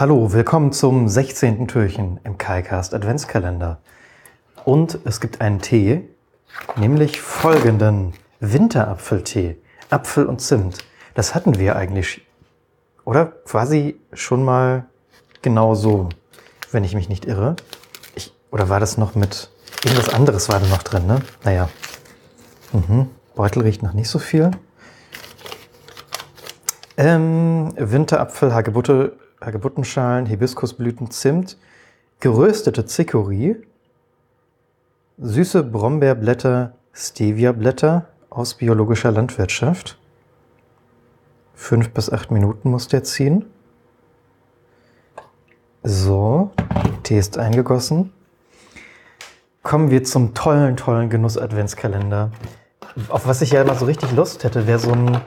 Hallo, willkommen zum 16. Türchen im KaiCast Adventskalender. Und es gibt einen Tee, nämlich folgenden Winterapfeltee. Apfel und Zimt. Das hatten wir eigentlich, oder? Quasi schon mal genau so, wenn ich mich nicht irre. Ich, oder war das noch mit, irgendwas anderes war da noch drin, ne? Naja. Mhm. Beutel riecht noch nicht so viel. Ähm, Winterapfel, Hagebutte, Hagebuttenschalen, Hibiskusblüten, Zimt, geröstete Chicory, süße Brombeerblätter, Stevia-Blätter aus biologischer Landwirtschaft. Fünf bis acht Minuten muss der ziehen. So, Tee ist eingegossen. Kommen wir zum tollen, tollen Genuss-Adventskalender. Auf was ich ja immer so richtig Lust hätte, wäre so ein,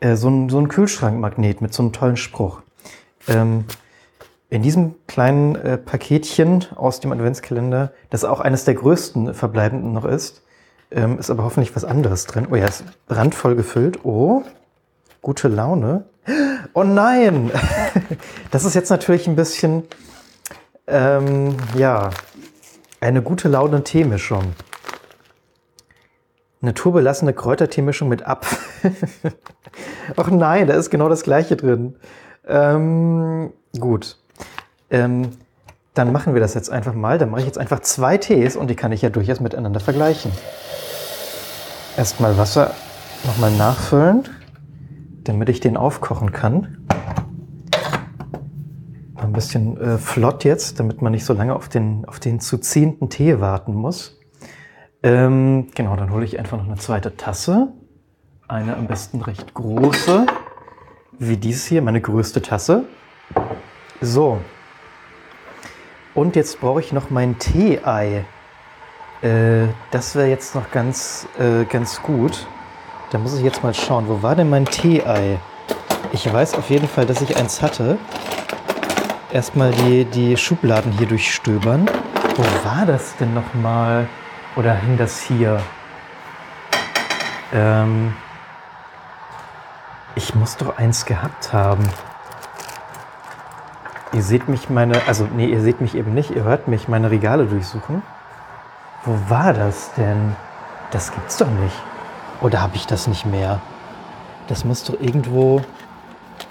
äh, so ein, so ein Kühlschrankmagnet mit so einem tollen Spruch. Ähm, in diesem kleinen äh, Paketchen aus dem Adventskalender, das auch eines der größten verbleibenden noch ist, ähm, ist aber hoffentlich was anderes drin. Oh ja, ist randvoll gefüllt. Oh, gute Laune. Oh nein! Das ist jetzt natürlich ein bisschen, ähm, ja, eine gute Laune Teemischung. Naturbelassene Kräuterteemischung mit Apfel. Ach nein, da ist genau das gleiche drin. Ähm, gut. Ähm, dann machen wir das jetzt einfach mal. Dann mache ich jetzt einfach zwei Tees und die kann ich ja durchaus miteinander vergleichen. Erstmal Wasser nochmal nachfüllen, damit ich den aufkochen kann. Ein bisschen äh, flott jetzt, damit man nicht so lange auf den, auf den zu ziehenden Tee warten muss. Ähm, genau, dann hole ich einfach noch eine zweite Tasse. Eine am besten recht große wie dieses hier, meine größte Tasse. So. Und jetzt brauche ich noch mein Tee-Ei. Äh, das wäre jetzt noch ganz, äh, ganz gut. Da muss ich jetzt mal schauen, wo war denn mein Tee-Ei? Ich weiß auf jeden Fall, dass ich eins hatte. Erstmal die, die Schubladen hier durchstöbern. Wo war das denn nochmal? Oder hing das hier? Ähm, ich muss doch eins gehabt haben. Ihr seht mich meine, also nee, ihr seht mich eben nicht, ihr hört mich meine Regale durchsuchen. Wo war das denn? Das gibt's doch nicht. Oder habe ich das nicht mehr? Das muss doch irgendwo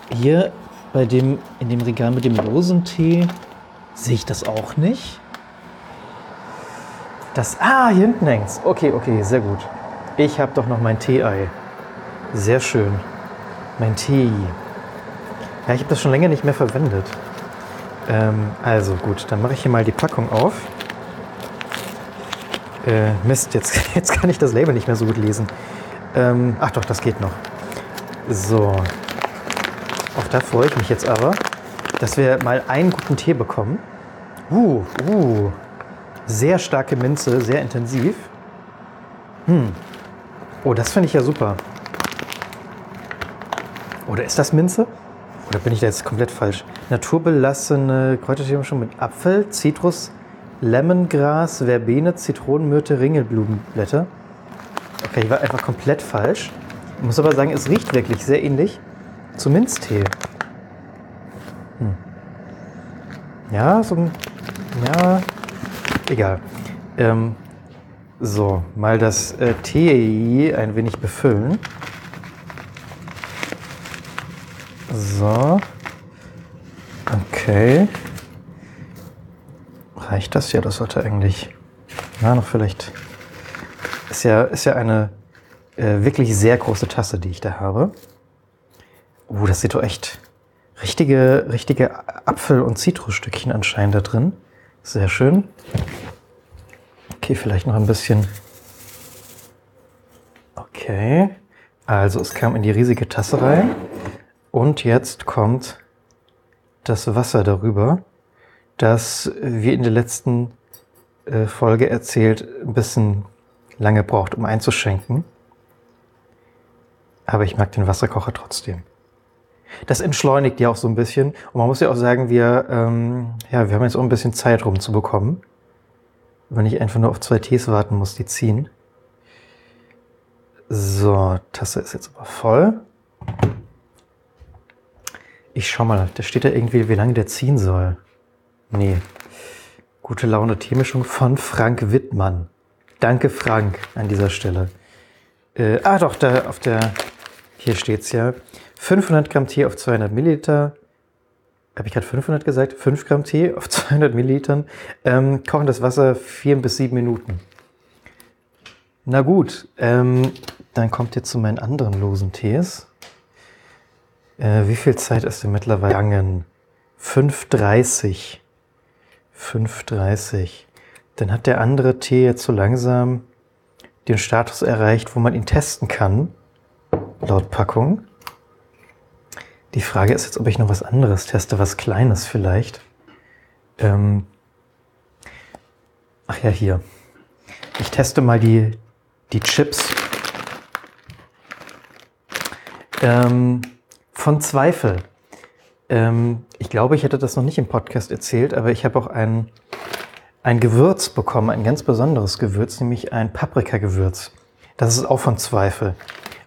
hier bei dem, in dem Regal mit dem Rosentee, sehe ich das auch nicht? Das, ah, hier hinten hängt's. Okay, okay, sehr gut. Ich habe doch noch mein Tee-Ei. Sehr schön. Mein Tee. Ja, ich habe das schon länger nicht mehr verwendet. Ähm, also gut, dann mache ich hier mal die Packung auf. Äh, Mist, jetzt, jetzt kann ich das Label nicht mehr so gut lesen. Ähm, ach doch, das geht noch. So. Auch da freue ich mich jetzt aber, dass wir mal einen guten Tee bekommen. Uh, uh. Sehr starke Minze, sehr intensiv. Hm. Oh, das finde ich ja super. Oder ist das Minze? Oder bin ich da jetzt komplett falsch? Naturbelassene Kräutertee mit Apfel, Zitrus, Lemongras, Verbene, Zitronenmyrte, Ringelblumenblätter. Okay, ich war einfach komplett falsch. Ich muss aber sagen, es riecht wirklich sehr ähnlich zu Minztee. Hm. Ja, so ein. Ja, egal. Ähm, so, mal das äh, Tee ein wenig befüllen. So. Okay. Reicht das? Ja, das sollte eigentlich. Ja, noch vielleicht. Ist ja, ist ja eine äh, wirklich sehr große Tasse, die ich da habe. Oh, das sieht doch echt richtige, richtige Apfel- und Zitrusstückchen anscheinend da drin. Sehr schön. Okay, vielleicht noch ein bisschen. Okay. Also es kam in die riesige Tasse rein. Und jetzt kommt das Wasser darüber, das, wie in der letzten äh, Folge erzählt, ein bisschen lange braucht, um einzuschenken. Aber ich mag den Wasserkocher trotzdem. Das entschleunigt ja auch so ein bisschen. Und man muss ja auch sagen, wir, ähm, ja, wir haben jetzt auch ein bisschen Zeit rumzubekommen. Wenn ich einfach nur auf zwei Tees warten muss, die ziehen. So, Tasse ist jetzt aber voll. Ich schau mal, da steht da irgendwie, wie lange der ziehen soll. Nee. Gute Laune Teemischung von Frank Wittmann. Danke, Frank, an dieser Stelle. Äh, ah, doch, da auf der, hier steht's ja. 500 Gramm Tee auf 200 Milliliter. Habe ich gerade 500 gesagt? 5 Gramm Tee auf 200 Millilitern. Ähm, kochen das Wasser 4 bis 7 Minuten. Na gut, ähm, dann kommt ihr zu meinen anderen losen Tees. Äh, wie viel Zeit ist denn mittlerweile gegangen? 5.30. 5.30. Dann hat der andere Tee jetzt so langsam den Status erreicht, wo man ihn testen kann, laut Packung. Die Frage ist jetzt, ob ich noch was anderes teste, was Kleines vielleicht. Ähm Ach ja, hier. Ich teste mal die, die Chips. Ähm, von Zweifel. Ähm, ich glaube, ich hätte das noch nicht im Podcast erzählt, aber ich habe auch ein, ein Gewürz bekommen, ein ganz besonderes Gewürz, nämlich ein Paprikagewürz. Das ist auch von Zweifel.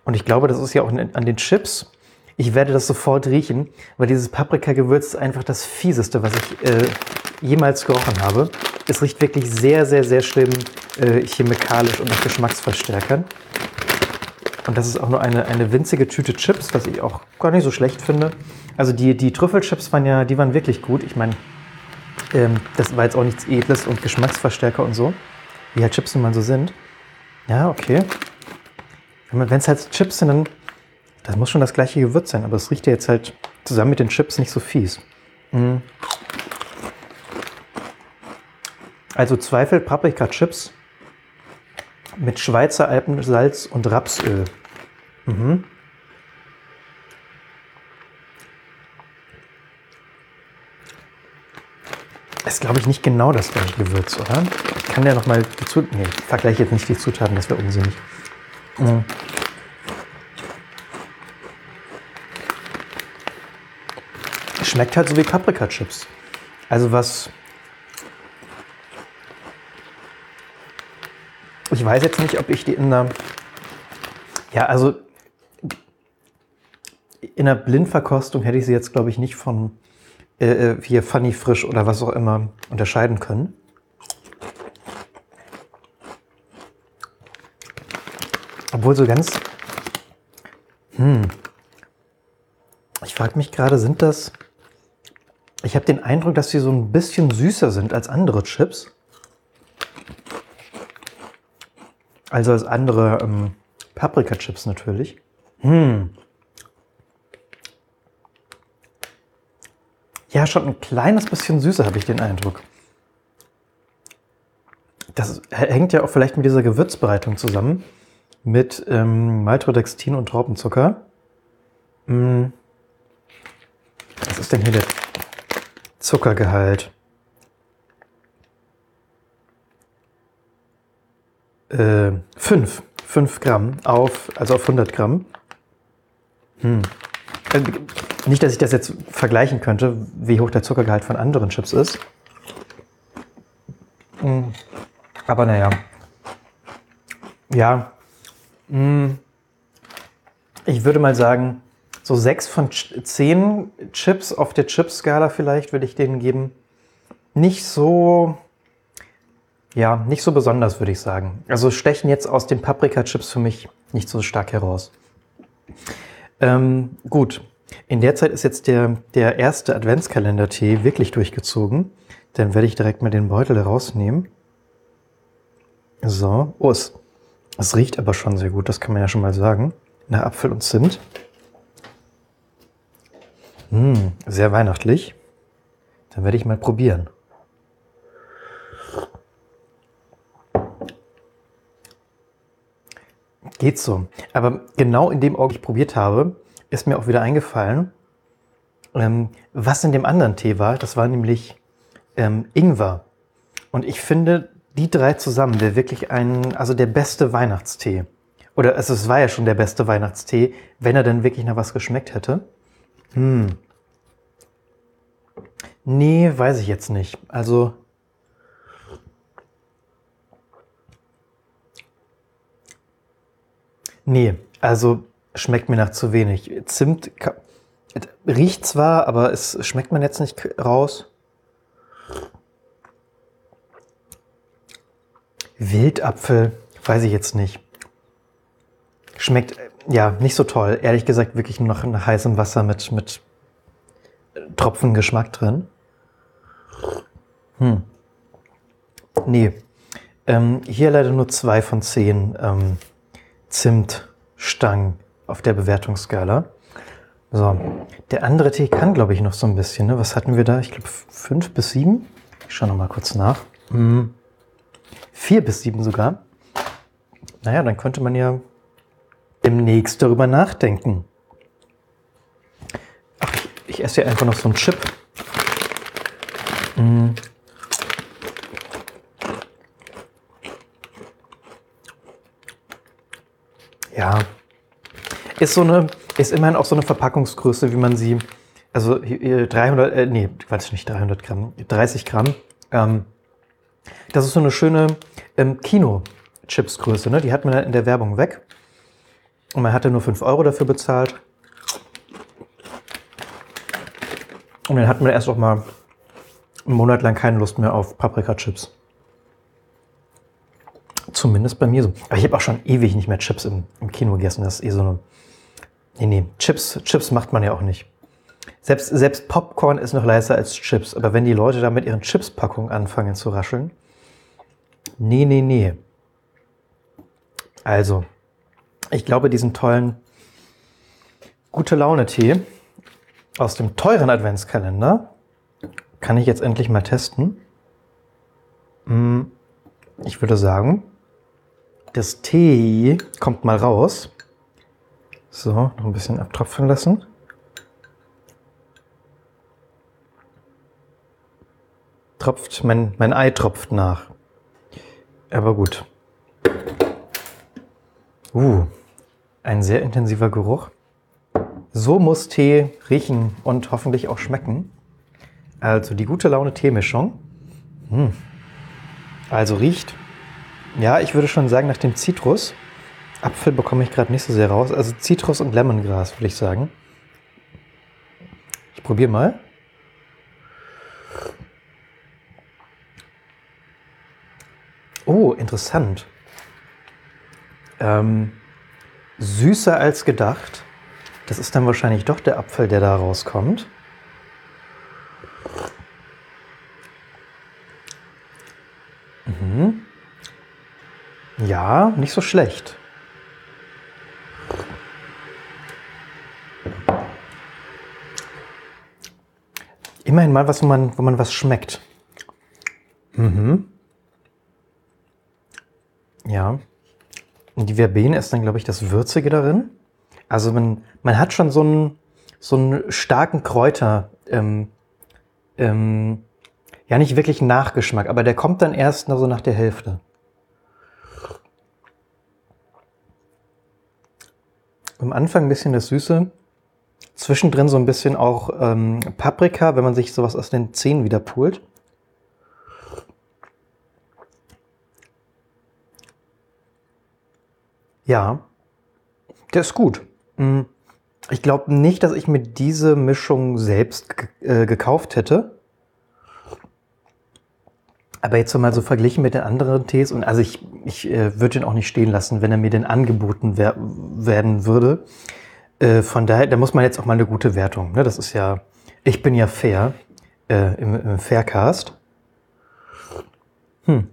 Und ich glaube, das ist ja auch an den Chips. Ich werde das sofort riechen, weil dieses Paprikagewürz ist einfach das fieseste, was ich äh, jemals gerochen habe. Es riecht wirklich sehr, sehr, sehr schlimm äh, chemikalisch und nach Geschmacksverstärkern. Und das ist auch nur eine, eine winzige Tüte Chips, was ich auch gar nicht so schlecht finde. Also die, die Trüffelchips waren ja, die waren wirklich gut. Ich meine, ähm, das war jetzt auch nichts Edles und Geschmacksverstärker und so, wie halt Chips nun mal so sind. Ja, okay. Wenn es halt Chips sind, dann das muss schon das gleiche Gewürz sein, aber es riecht ja jetzt halt zusammen mit den Chips nicht so fies. Mhm. Also Zweifel Paprika-Chips mit Schweizer Alpensalz und Rapsöl. Mhm. Ist, glaube ich, nicht genau das gleiche Gewürz, oder? Ich kann ja nochmal die Zutaten. Nee, ich vergleiche jetzt nicht die Zutaten, das wäre unsinnig. Mhm. Schmeckt halt so wie Paprika-Chips. Also was Ich weiß jetzt nicht, ob ich die in einer, ja, also in einer Blindverkostung hätte ich sie jetzt, glaube ich, nicht von äh, äh, hier Funny Frisch oder was auch immer unterscheiden können. Obwohl so ganz, hm, ich frage mich gerade, sind das, ich habe den Eindruck, dass sie so ein bisschen süßer sind als andere Chips. Also als andere ähm, Paprika-Chips natürlich. Hm. Ja, schon ein kleines bisschen süßer habe ich den Eindruck. Das hängt ja auch vielleicht mit dieser Gewürzbereitung zusammen. Mit ähm, Maltodextin und Traubenzucker. Hm. Was ist denn hier der Zuckergehalt? Äh, 5, 5 Gramm auf, also auf 100 Gramm. Hm. Äh, nicht, dass ich das jetzt vergleichen könnte, wie hoch der Zuckergehalt von anderen Chips ist. Hm. Aber naja. Ja. Hm. Ich würde mal sagen, so 6 von 10 Chips auf der Chips-Skala vielleicht würde ich denen geben. Nicht so ja, nicht so besonders, würde ich sagen. Also stechen jetzt aus den Paprika-Chips für mich nicht so stark heraus. Ähm, gut, in der Zeit ist jetzt der, der erste Adventskalender-Tee wirklich durchgezogen. Dann werde ich direkt mal den Beutel rausnehmen. So, oh, es, es riecht aber schon sehr gut, das kann man ja schon mal sagen. Nach Apfel und Zimt. Mmh, sehr weihnachtlich. Dann werde ich mal probieren. Geht so. Aber genau in dem Auge, ich probiert habe, ist mir auch wieder eingefallen, ähm, was in dem anderen Tee war. Das war nämlich ähm, Ingwer. Und ich finde, die drei zusammen wäre wirklich ein, also der beste Weihnachtstee. Oder also es war ja schon der beste Weihnachtstee, wenn er denn wirklich nach was geschmeckt hätte. Hm. Nee, weiß ich jetzt nicht. Also Nee, also schmeckt mir nach zu wenig. Zimt, riecht zwar, aber es schmeckt man jetzt nicht raus. Wildapfel, weiß ich jetzt nicht. Schmeckt ja nicht so toll. Ehrlich gesagt, wirklich nur noch nach heißem Wasser mit, mit Tropfen Geschmack drin. Hm. Nee. Ähm, hier leider nur zwei von zehn ähm, Zimtstangen auf der Bewertungsskala. So, der andere Tee kann, glaube ich, noch so ein bisschen. Ne? Was hatten wir da? Ich glaube, fünf bis sieben. Ich schaue noch mal kurz nach. Hm. Vier bis sieben sogar. Naja, dann könnte man ja demnächst darüber nachdenken. Ach, ich, ich esse hier einfach noch so einen Chip. Hm. Ja, ist so eine, ist immerhin auch so eine Verpackungsgröße, wie man sie, also 300, äh, nee, Quatsch, nicht 300 Gramm, 30 Gramm. Ähm, das ist so eine schöne ähm, Kino-Chips-Größe, ne? Die hat man in der Werbung weg. Und man hatte nur 5 Euro dafür bezahlt. Und dann hat man erst auch mal einen Monat lang keine Lust mehr auf Paprika-Chips. Zumindest bei mir so. Aber ich habe auch schon ewig nicht mehr Chips im, im Kino gegessen. Das ist eh so eine Nee, nee, Chips, Chips macht man ja auch nicht. Selbst, selbst Popcorn ist noch leiser als Chips. Aber wenn die Leute da mit ihren Chips-Packungen anfangen zu rascheln, nee, nee, nee. Also, ich glaube, diesen tollen gute Laune-Tee aus dem teuren Adventskalender kann ich jetzt endlich mal testen. Hm, ich würde sagen, das Tee kommt mal raus. So, noch ein bisschen abtropfen lassen. Tropft, mein, mein Ei tropft nach. Aber gut. Uh, ein sehr intensiver Geruch. So muss Tee riechen und hoffentlich auch schmecken. Also die gute Laune Teemischung. Hm. Also riecht, ja, ich würde schon sagen, nach dem Zitrus. Apfel bekomme ich gerade nicht so sehr raus. Also Zitrus und Lemongras, würde ich sagen. Ich probiere mal. Oh, interessant. Ähm, süßer als gedacht. Das ist dann wahrscheinlich doch der Apfel, der da rauskommt. Mhm. Ja, nicht so schlecht. Immerhin mal was, wo man, wo man was schmeckt. Mhm. Ja. Und die Verbene ist dann, glaube ich, das Würzige darin. Also man, man hat schon so einen, so einen starken Kräuter, ähm, ähm, ja nicht wirklich Nachgeschmack, aber der kommt dann erst so nach der Hälfte. Am Anfang ein bisschen das Süße, Zwischendrin so ein bisschen auch ähm, Paprika, wenn man sich sowas aus den Zähnen wieder pult. Ja, der ist gut. Mm, ich glaube nicht, dass ich mir diese Mischung selbst äh, gekauft hätte. Aber jetzt mal so verglichen mit den anderen Tees und also ich, ich äh, würde den auch nicht stehen lassen, wenn er mir denn angeboten wer werden würde. Äh, von daher, da muss man jetzt auch mal eine gute Wertung. Ne? Das ist ja, ich bin ja fair äh, im, im Faircast. Hm.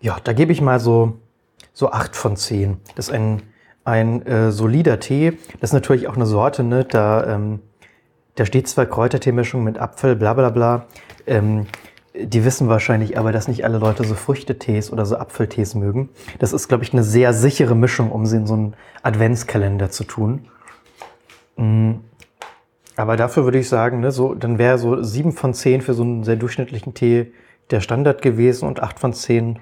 Ja, da gebe ich mal so, so acht von zehn. Das ist ein, ein äh, solider Tee. Das ist natürlich auch eine Sorte, ne? da, ähm, da steht zwar Kräuterteemischung mit Apfel, bla bla bla. Ähm, die wissen wahrscheinlich aber, dass nicht alle Leute so Früchtetees oder so Apfeltees mögen. Das ist, glaube ich, eine sehr sichere Mischung, um sie in so einen Adventskalender zu tun. Mm. Aber dafür würde ich sagen, ne, so, dann wäre so sieben von zehn für so einen sehr durchschnittlichen Tee der Standard gewesen und acht von zehn.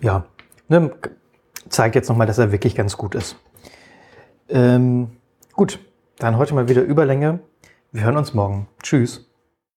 Ja, ne, zeigt jetzt nochmal, dass er wirklich ganz gut ist. Ähm, gut, dann heute mal wieder Überlänge. Wir hören uns morgen. Tschüss.